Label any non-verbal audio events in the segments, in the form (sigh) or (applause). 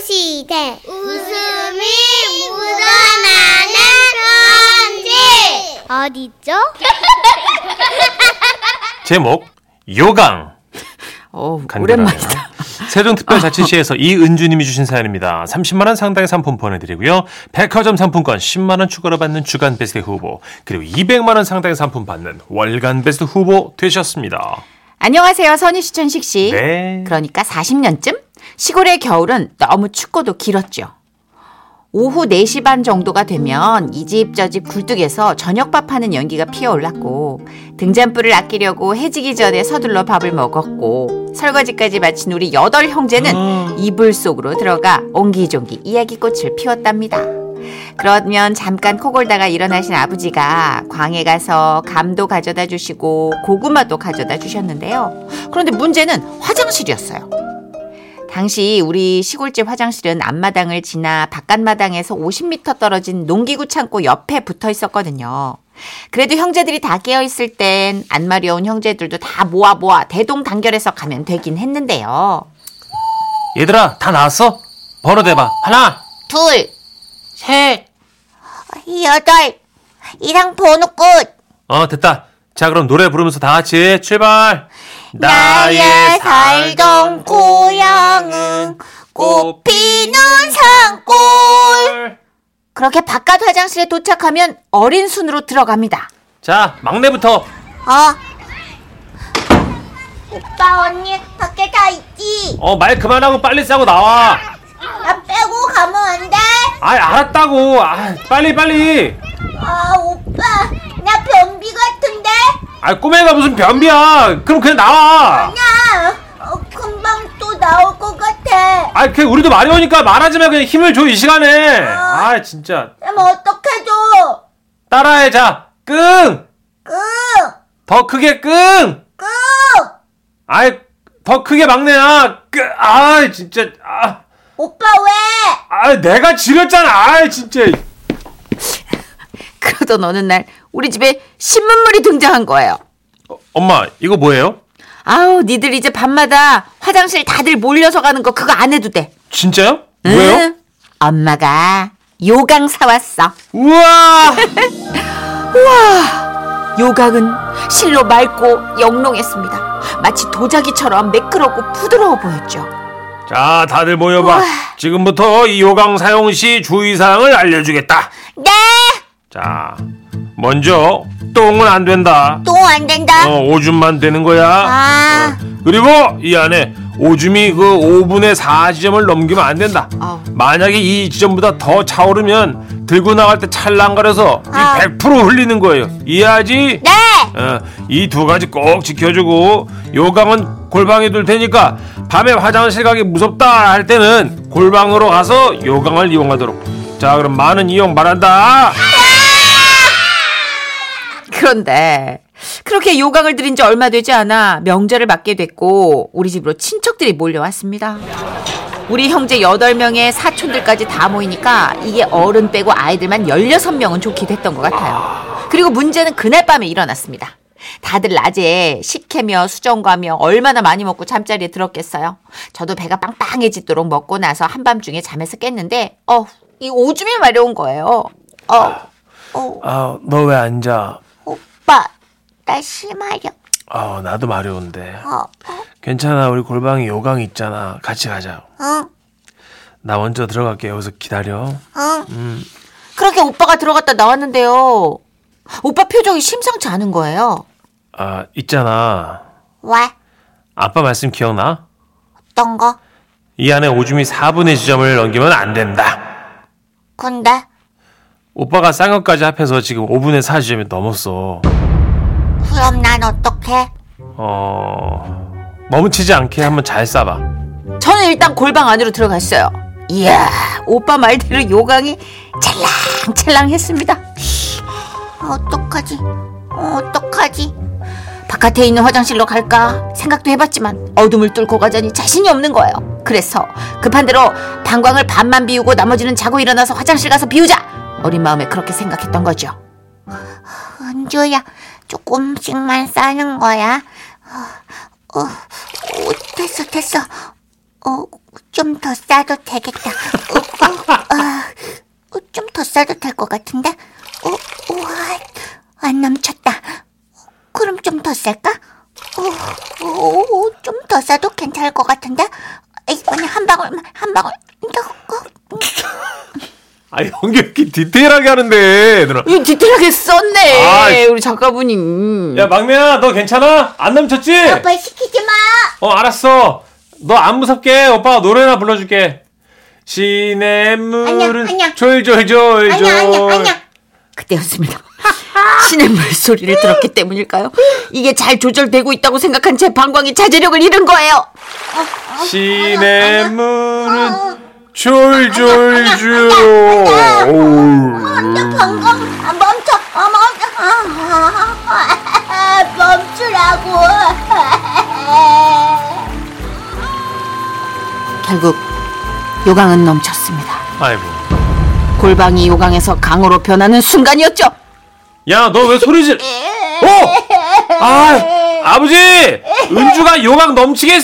시대 웃음이 묻어나는 편지 어디죠? (laughs) 제목 요강 어. 오랜만이다. 세종특별자치시에서 이은주님이 주신 사연입니다. 30만 원 상당의 상품 보내드리고요. 백화점 상품권 10만 원 추가로 받는 주간 베스트 후보 그리고 200만 원 상당의 상품 받는 월간 베스트 후보 되셨습니다. 안녕하세요, 선희 씨, 천식 씨. 네. 그러니까 40년쯤? 시골의 겨울은 너무 춥고도 길었죠. 오후 4시 반 정도가 되면 이 집 저 집 굴뚝에서 저녁밥 하는 연기가 피어올랐고 등잔불을 아끼려고 해지기 전에 서둘러 밥을 먹었고 설거지까지 마친 우리 여덟 형제는 이불 속으로 들어가 옹기종기 이야기꽃을 피웠답니다. 그러면 잠깐 코 골다가 일어나신 아버지가 광에 가서 감도 가져다 주시고 고구마도 가져다 주셨는데요. 그런데 문제는 화장실이었어요. 당시 우리 시골집 화장실은 앞마당을 지나 바깥마당에서 50m 떨어진 농기구 창고 옆에 붙어 있었거든요. 그래도 형제들이 다 깨어 있을 땐 안 마려운 형제들도 다 모아 모아 대동단결해서 가면 되긴 했는데요. 얘들아 다 나왔어? 번호 대봐. 하나 둘, 셋. 여덟 이랑 번호 끝 어 됐다. 자 그럼 노래 부르면서 다 같이 출발. 나의 살던 고향은 꽃피는 산골 그렇게 바깥 화장실에 도착하면 어린 순으로 들어갑니다. 자 막내부터 어 오빠 언니 밖에 다 있지 어 말 그만하고 빨리 싸고 나와. 나 빼고 가면 안 돼? 아 알았다고. 아 빨리 빨리. 아 오빠? 아 꼬맹이가 무슨 변비야. 그럼 그냥 나와. 야 어, 금방 또 나올 것 같아 아 그냥 우리도 마려우니까 말하지 마 그냥 힘을 줘 이 시간에. 아 진짜 그럼 어떡해 줘 따라해 자. 끙. 끄더 크게 끙. 끄! 아이 더 크게 막내야. 끄. 아 진짜 아. 오빠 왜? 아 내가 지렸잖아. 아 진짜. 그러던 어느 날 우리 집에 신문물이 등장한 거예요. 어, 엄마 이거 뭐예요? 아우 니들 이제 밤마다 화장실 다들 몰려서 가는 거 그거 안 해도 돼. 진짜요? 왜요? 응? 엄마가 요강 사왔어. 우와. (laughs) 우와 요강은 실로 맑고 영롱했습니다. 마치 도자기처럼 매끄럽고 부드러워 보였죠. 자 다들 모여봐. 지금부터 이 요강 사용 시 주의사항을 알려주겠다. 네! 자 먼저 똥은 안 된다. 또안 된다 어, 오줌만 되는 거야. 아 그리고 이 안에 오줌이 그 5분의 4 지점을 넘기면 안 된다. 아우. 만약에 이 지점보다 더 차오르면 들고 나갈 때 찰랑거려서 아. 100% 흘리는 거예요. 이해하지? 네! 어, 이 두 가지 꼭 지켜주고 요강은 골방에 둘 테니까 밤에 화장실 가기 무섭다 할 때는 골방으로 가서 요강을 이용하도록. 자 그럼 많은 이용 바란다. 그런데 그렇게 요강을 들인 지 얼마 되지 않아 명절을 맞게 됐고 우리 집으로 친척들이 몰려왔습니다. 우리 형제 8명의 사촌들까지 다 모이니까 이게 어른 빼고 아이들만 16명은 좋게 됐던 것 같아요. 그리고 문제는 그날 밤에 일어났습니다. 다들 낮에 식혜며 수정과며 얼마나 많이 먹고 잠자리에 들었겠어요. 저도 배가 빵빵해지도록 먹고 나서 한밤중에 잠에서 깼는데 어, 이 오줌이 마려운 거예요. 어, 어, 아 너왜 앉아? 오빠 나 심하려 아 나도 마려운데. 어, 괜찮아 우리 골방에 요강 있잖아. 같이 가자. 어, 나 먼저 들어갈게 여기서 기다려. 어. 그렇게 오빠가 들어갔다 나왔는데요. 오빠 표정이 심상치 않은 거예요. 아 있잖아. 왜? 아빠 말씀 기억나? 어떤 거? 이 안에 오줌이 4분의 지점을 넘기면 안 된다. 근데 오빠가 싼 것까지 합해서 지금 5분의 4 지점이 넘었어. 그럼 난 어떡해? 어 멈추지 않게 한번 잘 싸봐. 저는 일단 골방 안으로 들어갔어요. 이야, 오빠 말대로 요강이 찰랑찰랑했습니다. 어떡하지? 어떡하지? 바깥에 있는 화장실로 갈까 생각도 해봤지만 어둠을 뚫고 가자니 자신이 없는 거예요. 그래서 급한 대로 방광을 반만 비우고 나머지는 자고 일어나서 화장실 가서 비우자. 어린 마음에 그렇게 생각했던 거죠. 은주야, 조금씩만 싸는 거야. 어, 어, 됐어, 됐어. 어, 좀 더 싸도 되겠다. 어, 어, 어, 좀 더 싸도 될 것 같은데? 어, 우와, 안 넘쳤다. 그럼 좀 더 쌀까? 어, 어, 좀더 싸도 괜찮을 것 같은데? 이번에 한 방울만, 한 방울. 어, 아, 연기 이렇게 디테일하게 하는데, 누나. 이거 디테일하게 썼네. 아이. 우리 작가분이. 야, 막내야, 너 괜찮아? 안 넘쳤지? 아빠 시키지 마. 어, 알았어. 너 안 무섭게. 오빠가 노래나 불러줄게. 시냇물은 아니야, 아니야. 졸졸졸졸. 아니야, 아니야, 아니야. 그때였습니다. (laughs) 신의 물소리를 들었기 때문일까요? 이게 잘 조절되고 있다고 생각한 제 방광이 자제력을 잃은 거예요. 시냇물은 졸졸졸. 방금 아, 멈춰, 아, 멈춰. 아, 아, 멈추라고. 결국 요강은 넘쳤습니다. 아이고. 골방이 요강에서 강으로 변하는 순간이었죠. 야, 너 왜 소리 질? 어! 아, 아버지! 은주가 요강!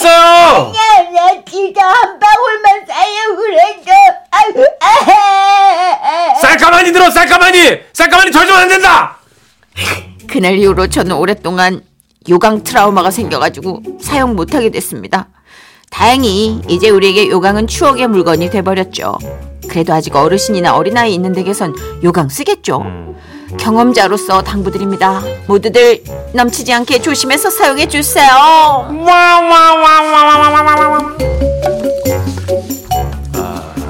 야, 나 진짜 한 방울만 싸려고 그랬어. 아유, 아, 쌀가만히 들어, 쌀 쌀가만히 절좀 안 된다! 그날 이후로 저는 오랫동안 요강 트라우마가 생겨가지고 사용 못하게 됐습니다. 다행히 이제 우리에게 요강은 추억의 물건이 돼버렸죠. 그래도 아직 어르신이나 어린아이 있는 댁에선 요강 쓰겠죠. 경험자로서 당부드립니다. 모두들 넘치지 않게 조심해서 사용해 주세요.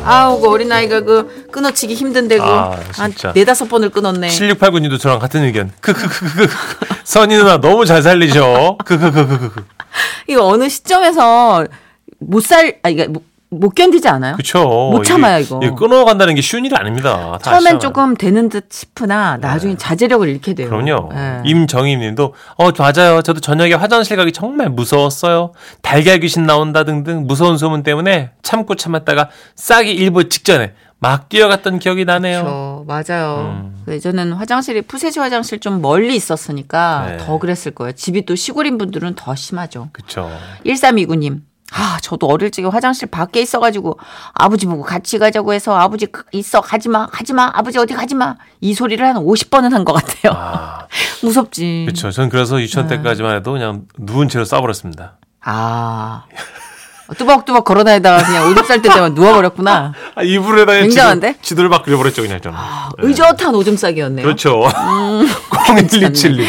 아우 그 어린아이가 그 끊어치기 힘든데고 아, 한 진짜. 네다섯 번을 끊었네. 7689님도 저랑 같은 의견. 크크크크크. 선희 누나 너무 잘 살리죠? 크크크크크. 이거 어느 시점에서 못 살, 아, 못, 못 견디지 않아요? 그쵸. 못 참아요, 이거. 이게 끊어간다는 게 쉬운 일이 아닙니다. 다 처음엔. 조금 되는 듯 싶으나 나중에 자제력을 잃게 돼요. 그럼요. 예. 임정임 님도, 어, 맞아요. 저도 저녁에 화장실 가기 정말 무서웠어요. 달걀 귀신 나온다 등등 무서운 소문 때문에 참고 참았다가 싹이 일보 직전에 막 뛰어갔던 기억이 나네요. 그렇죠. 맞아요. 음. 예전에는 화장실이 푸세시 화장실 좀 멀리 있었으니까 네. 더 그랬을 거예요. 집이 또 시골인 분들은 더 심하죠. 그쵸. 1329님. 아, 저도 어릴 적에 화장실 밖에 있어가지고 아버지 보고 같이 가자고 해서 아버지 가- 있어 가지 마 가지 마 아버지 어디 가지 마 이 소리를 한 50번은 한 것 같아요. 아, (laughs) 무섭지. 그쵸. 전 그래서 유치원 네. 때까지만 해도 그냥 누운 채로 싸버렸습니다. 아. 뚜벅뚜벅 걸어다니다가 그냥 오줌 쌀 때 되면 누워버렸구나. 아, 이불에다가 굉장한데? 지도, 지도를 막 그려버렸죠, 그냥 저는. 네. 의젓한 오줌 싸기였네요. 그렇죠. 음. (laughs) 0127님.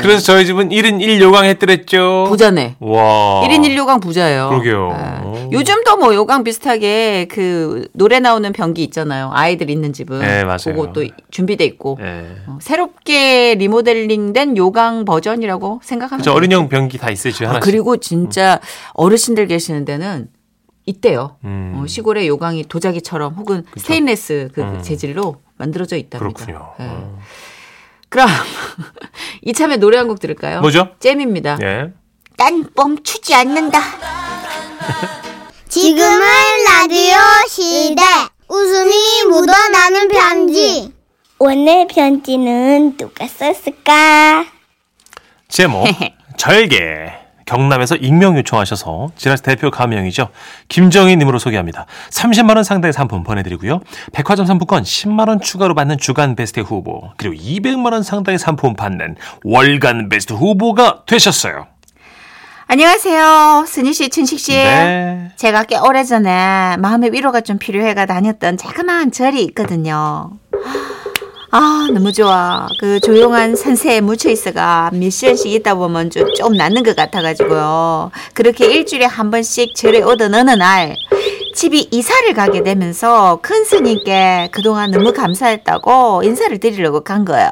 그래서 저희 집은 1인 1요강 했더랬죠. 부자네. 와. 1인 1요강 부자예요. 그러게요. 예. 오. 요즘도 뭐 요강 비슷하게 그 노래 나오는 변기 있잖아요. 아이들 있는 집은. 네, 맞아요. 그거 또 준비돼 있고. 예. 어, 새롭게 리모델링된 요강 버전이라고 생각하면. 돼요. 어린형 변기 다 있어요, 아, 하나씩. 그리고 진짜 어르신들 계시는 데는 있대요. 음. 어, 시골의 요강이 도자기처럼 혹은 스테인레스 그 음. 재질로 만들어져 있답니다. 그렇군요. 예. 어. 그럼 (laughs) 이참에 노래 한 곡 들을까요? 뭐죠? 잼입니다. 예. 난 멈추지 않는다. (laughs) 지금은 라디오 시대. 웃음이 묻어나는 편지. 오늘 편지는 누가 썼을까? 제목 (laughs) 절개 경남에서 익명 요청하셔서 지라스 대표 가명이죠. 김정희님으로 소개합니다. 30만 원 상당의 상품 보내드리고요. 백화점 상품권 10만 원 추가로 받는 주간 베스트 후보 그리고 200만 원 상당의 상품 받는 월간 베스트 후보가 되셨어요. 안녕하세요. 순희 씨, 춘식 씨. 네. 제가 꽤 오래전에 마음의 위로가 좀 필요해가 다녔던 자그마한 절이 있거든요. 아, 너무 좋아. 그 조용한 산세에 묻혀 있어가 몇 시간씩 있다 보면 좀, 좀 낫는 것 같아가지고요. 그렇게 일주일에 한 번씩 절에 오던 어느 날, 집이 이사를 가게 되면서 큰 스님께 그동안 너무 감사했다고 인사를 드리려고 간 거예요.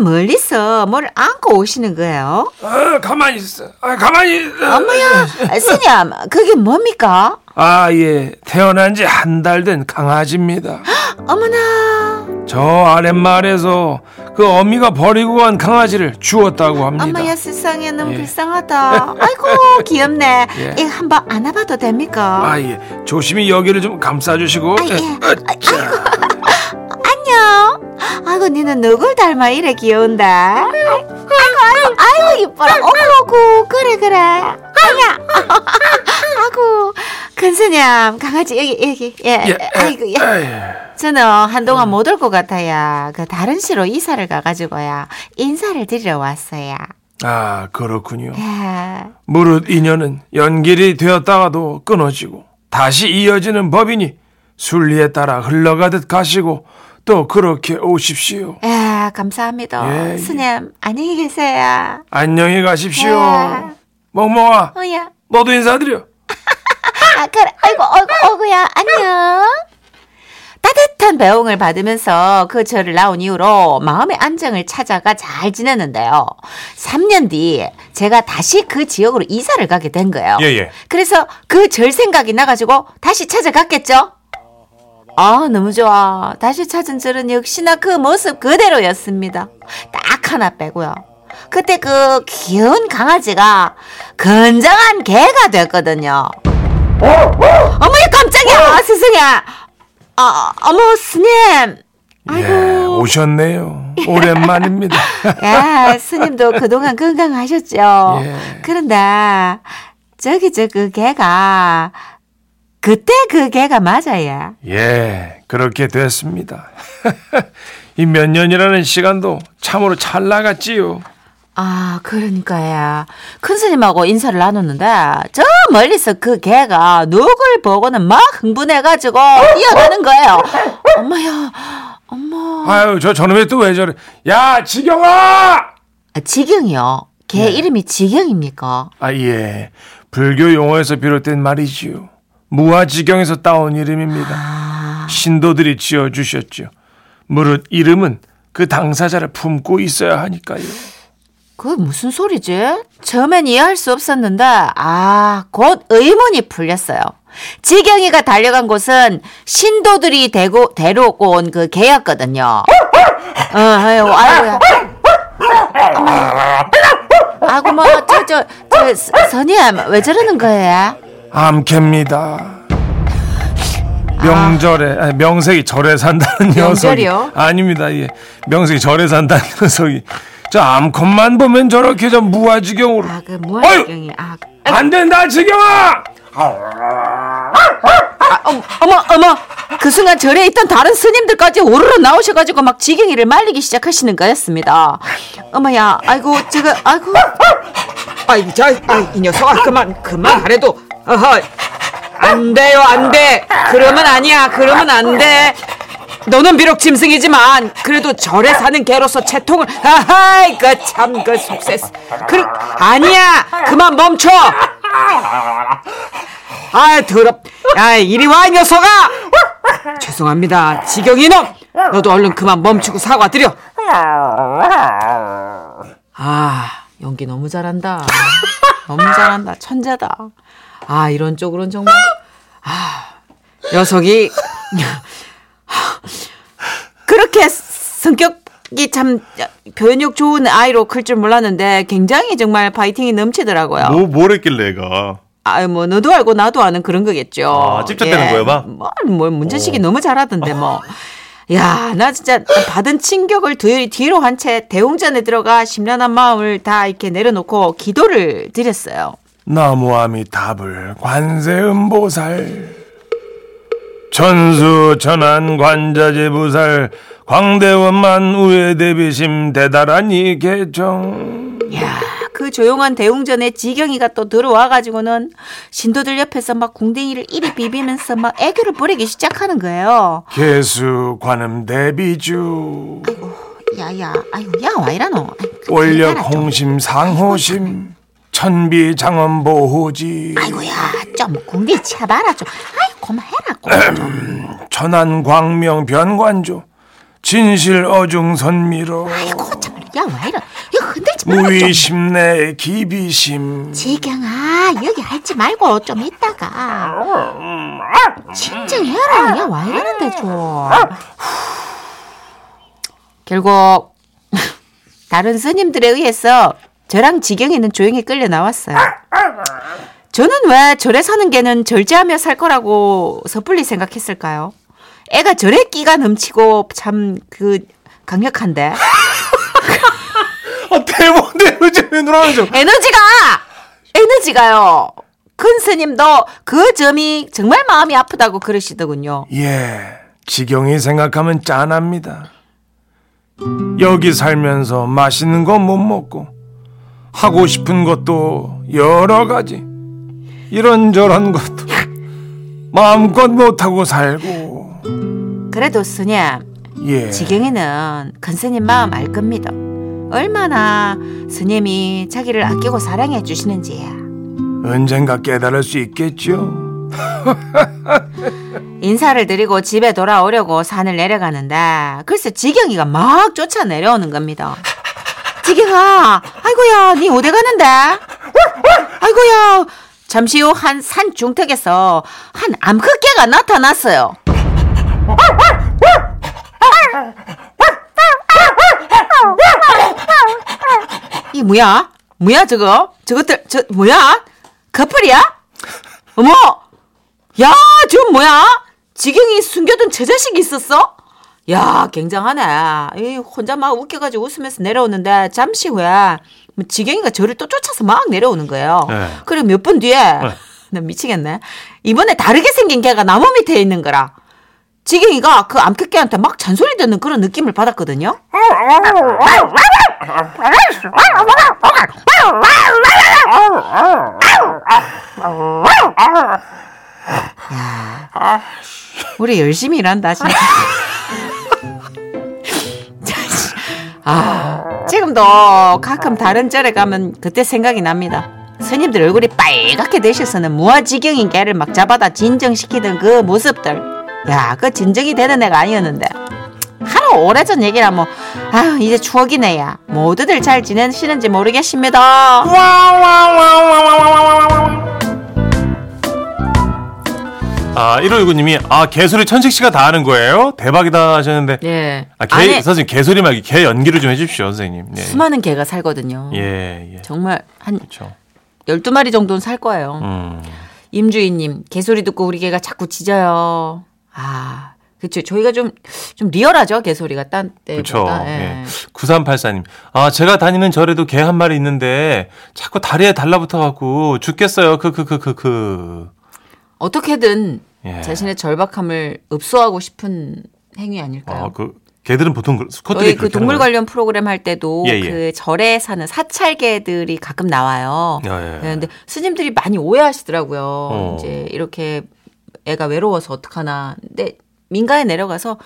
멀리서 뭘 안고 오시는 거예요. 아, 가만히 있어. 아, 가만히 있어. 어머야, 스님, 그게 뭡니까? 아, 예. 태어난 지 한 달 된 강아지입니다. (gasps) 어머나, 저 아랫마을에서 그 어미가 버리고 간 강아지를 주었다고 합니다. 어머야 세상에 너무 예. 불쌍하다. (laughs) 아이고 귀엽네. 예. 이거 한번 안아봐도 됩니까? 아, 예. 조심히 여기를 좀 감싸주시고. 아, 예. 예. 으쌰. (laughs) 안녕. 아이고 니는 누굴 닮아 이래 귀여운데. 아이고 아이고 아이고 이뻐라. 어구 어구 그래 그래. 아야. (laughs) 아이고 큰 스님, 강아지 여기 여기. 예. 예, 아이고 예. 에이, 저는 한동안 못올 것 같아야 그 다른 시로 이사를 가가지고야 인사를 드리러 왔어요. 아 그렇군요. 예. 무릇 인연은 연결이 되었다가도 끊어지고 다시 이어지는 법이니 순리에 따라 흘러가듯 가시고 또 그렇게 오십시오. 예, 감사합니다. 예, 예. 스님, 안녕히 계세요. 안녕히 가십시오. 예. 멍멍아, 어야. 너도 인사드려. 아, 그래. 아이고, 아이고, 어구야. 안녕. 따뜻한 배웅을 받으면서 그 절을 나온 이후로 마음의 안정을 찾아가 잘 지냈는데요. 3년 뒤 제가 다시 그 지역으로 이사를 가게 된 거예요. 예, 예. 그래서 그 절 생각이 나가지고 다시 찾아갔겠죠? 아, 너무 좋아. 다시 찾은 절은 역시나 그 모습 그대로였습니다. 딱 하나 빼고요. 그때 그 귀여운 강아지가 건장한 개가 됐거든요. 어머야, 깜짝이야! 스승이야! 아, 어머, 스님! 예, 오셨네요. 오랜만입니다. 야, (laughs) 스님도 그동안 건강하셨죠? 예. 그런데, 저기, 저, 그 개가, 그때 그 개가 맞아요. 예, 그렇게 됐습니다. (laughs) 이 몇 년이라는 시간도 참으로 찰나갔지요. 아, 그러니까요. 큰 스님하고 인사를 나눴는데, 저 멀리서 그 개가 누굴 보고는 막 흥분해가지고 뛰어가는 거예요. 엄마야, 엄마. 아유, 저 저놈이 또 왜 저래? 야, 지경아! 아, 지경이요? 개 네. 이름이 지경입니까? 아, 예. 불교 용어에서 비롯된 말이지요. 무아지경에서 따온 이름입니다. 신도들이 지어주셨죠. 무릇 이름은 그 당사자를 품고 있어야 하니까요. 그게 무슨 소리지? 처음엔 이해할 수 없었는데, 아, 곧 의문이 풀렸어요. 지경이가 달려간 곳은 신도들이 대고, 데려오고 온 그 개였거든요. 어, 아유, 아유야. 아구, 뭐, 저, 저, 저, 스- 선임, 왜 저러는 거예요? 암캐입니다. 명절에 아니, 명색이 절에 산다는 녀석이 명절이요? 아닙니다. 예. 명색이 절에 산다는 녀석이 저 암컷만 보면 저렇게 저 무아지경으로 아, 그, 무한지경이, 아, 안 된다 지경아 아, 어머, 어머, 어머. 그 순간 절에 있던 다른 스님들까지 우르르 나오셔가지고 막 지경이를 말리기 시작하시는 거였습니다. 어머야, 아이고, 제가, 아이고. 아이, 자, 아이, 이 녀석아, 그만, 그만 하래도, 어허, 안 돼요, 안 돼. 그러면 아니야, 그러면 안 돼. 너는 비록 짐승이지만, 그래도 절에 사는 개로서 채통을, 아하이, 그 참, 그 속세스. 그, 아니야, 그만 멈춰. 아, 더럽. 야, 이리 와, 이 녀석아! 죄송합니다, 지경이 놈! 너도 얼른 그만 멈추고 사과드려. 아, 연기 너무 잘한다. 너무 잘한다. 천재다. 아, 이런 쪽으로는 정말. 아, 녀석이. 그렇게 성격이 참 교육력 좋은 아이로 클 줄 몰랐는데 굉장히 정말 파이팅이 넘치더라고요. 뭐, 뭘 했길래 얘가. 아유, 뭐, 너도 알고 나도 아는 그런 거겠죠. 아, 찝쩍대는 거예요, 막? 뭐, 뭐, 문제식이 너무 잘하던데, 뭐. (laughs) 야, 나 진짜 받은 충격을 뒤, 뒤로 한 채 대웅전에 들어가 심란한 마음을 다 이렇게 내려놓고 기도를 드렸어요. 나무아미타불 관세음보살 천수 천안 관자재 부살 광대원만 우회 대비심 대다라니 개정 야, 그 조용한 대웅전에 지경이가 또 들어와 가지고는 신도들 옆에서 막 궁뎅이를 이리 비비면서 막 애교를 부리기 시작하는 거예요. 개수 관음 대비주 야야, 아이고, 야, 와 이라노. 그 원력. 홍심 상호심 천비 장엄 보호지 아이고야, 좀 궁디 쳐봐라 좀. 아이, 그만해라, 그만 좀. 천안 광명 변관조 진실 어중 선미로 아이고, 참, 야, 와 이러. 이거 흔들지 말고 좀. 무의심내 기비심 지경아, 여기 할지 말고 좀 이따가. 진정해라. 야, 와 이러는데 좀. (sighs) 결국 (laughs) 다른 스님들에 의해서 저랑 지경이는 조용히 끌려 나왔어요. (laughs) 저는 왜 절에 사는 개는 절제하며 살 거라고 섣불리 생각했을까요? 애가 절에 끼가 넘치고 참 그 강력한데 아, 대본대로 좀 누나는 좀. 에너지가 에너지가요. 큰 스님도 그 점이 정말 마음이 아프다고 그러시더군요. 예, 지경이 생각하면 짠합니다. 여기 살면서 맛있는 거 못 먹고 하고 싶은 것도 여러 가지 이런저런 것도 마음껏 못하고 살고 그래도 스님, 예 지경이는 큰 스님 마음 알 겁니다. 얼마나 스님이 자기를 아끼고 사랑해 주시는지. 언젠가 깨달을 수 있겠죠. (laughs) 인사를 드리고 집에 돌아오려고 산을 내려가는데 글쎄 지경이가 막 쫓아 내려오는 겁니다. 지경아, 아이고야, 니 어디 가는데? 아이고야, 잠시 후 한 산 중턱에서 한 암흑개가 나타났어요. 이 뭐야? 뭐야 저거? 저것들 저 뭐야? 커플이야? 어머, 야, 저 뭐야? 지경이 숨겨둔 제 자식이 있었어? 야, 굉장하네. 이 혼자 막 웃겨가지고 웃으면서 내려오는데 잠시 후에 뭐 지경이가 저를 또 쫓아서 막 내려오는 거예요. 네. 그리고 몇 분 뒤에 (laughs) 나 미치겠네. 이번에 다르게 생긴 개가 나무 밑에 있는 거라. 지경이가 그 암컷개한테 막 잔소리 듣는 그런 느낌을 받았거든요. 우리 열심히 일한다 진짜. (laughs) 아, 지금도 가끔 다른 절에 가면 그때 생각이 납니다. 스님들 얼굴이 빨갛게 되셔서는 무아지경인 개를 막 잡아다 진정시키던 그 모습들. 야, 그 진정이 되는 애가 아니었는데. 하루 오래전 얘기라 뭐, 아유, 이제 추억이네 야. 모두들 잘 지내시는지 모르겠습니다. 아, 1519님이, 아, 개소리 천식 씨가 다 하는 거예요? 대박이다 하셨는데. 예. 아, 개, 안에 선생님, 개소리 말고 개 연기를 좀 해주십시오, 선생님. 예. 수많은 개가 살거든요. 예, 예. 정말 한 그렇죠. 12마리 정도는 살 거예요. 음. 임주인님, 개소리 듣고 우리 개가 자꾸 짖어요. 아, 그쵸. 저희가 좀, 좀 리얼하죠, 개소리가. 딴 그렇죠. 때보다. 예. 예. 9384님. 아, 제가 다니는 절에도 개 한 마리 있는데 자꾸 다리에 달라붙어 갖고 죽겠어요. 그그그그 그. 어떻게든 예. 자신의 절박함을 읍소하고 싶은 행위 아닐까요? 아, 그 개들은 보통 저희 그 동물? 관련 프로그램 할 때도 예, 예. 그 절에 사는 사찰개들이 가끔 나와요. 예, 예. 그런데 스님들이 많이 오해하시더라고요. 어. 이제 이렇게 애가 외로워서 어떡하나. 근데 민가에 내려가서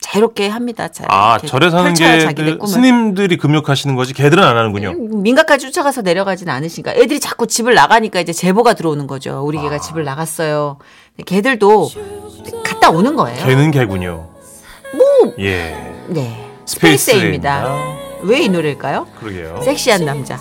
자유롭게 합니다. 자, 아, 절에 사는 꿈을. 스님들이 금욕하시는 거지 개들은 안 하는군요. 민가까지 쫓아가서 내려가진 않으시니까 애들이 자꾸 집을 나가니까 이제 제보가 들어오는 거죠. 우리 아. 개가 집을 나갔어요. 개들도 갔다 오는 거예요. 개는 개군요. 뭐 예. 네. 스페이스입니다. 왜 이 노래일까요? 그러게요. 섹시한 남자.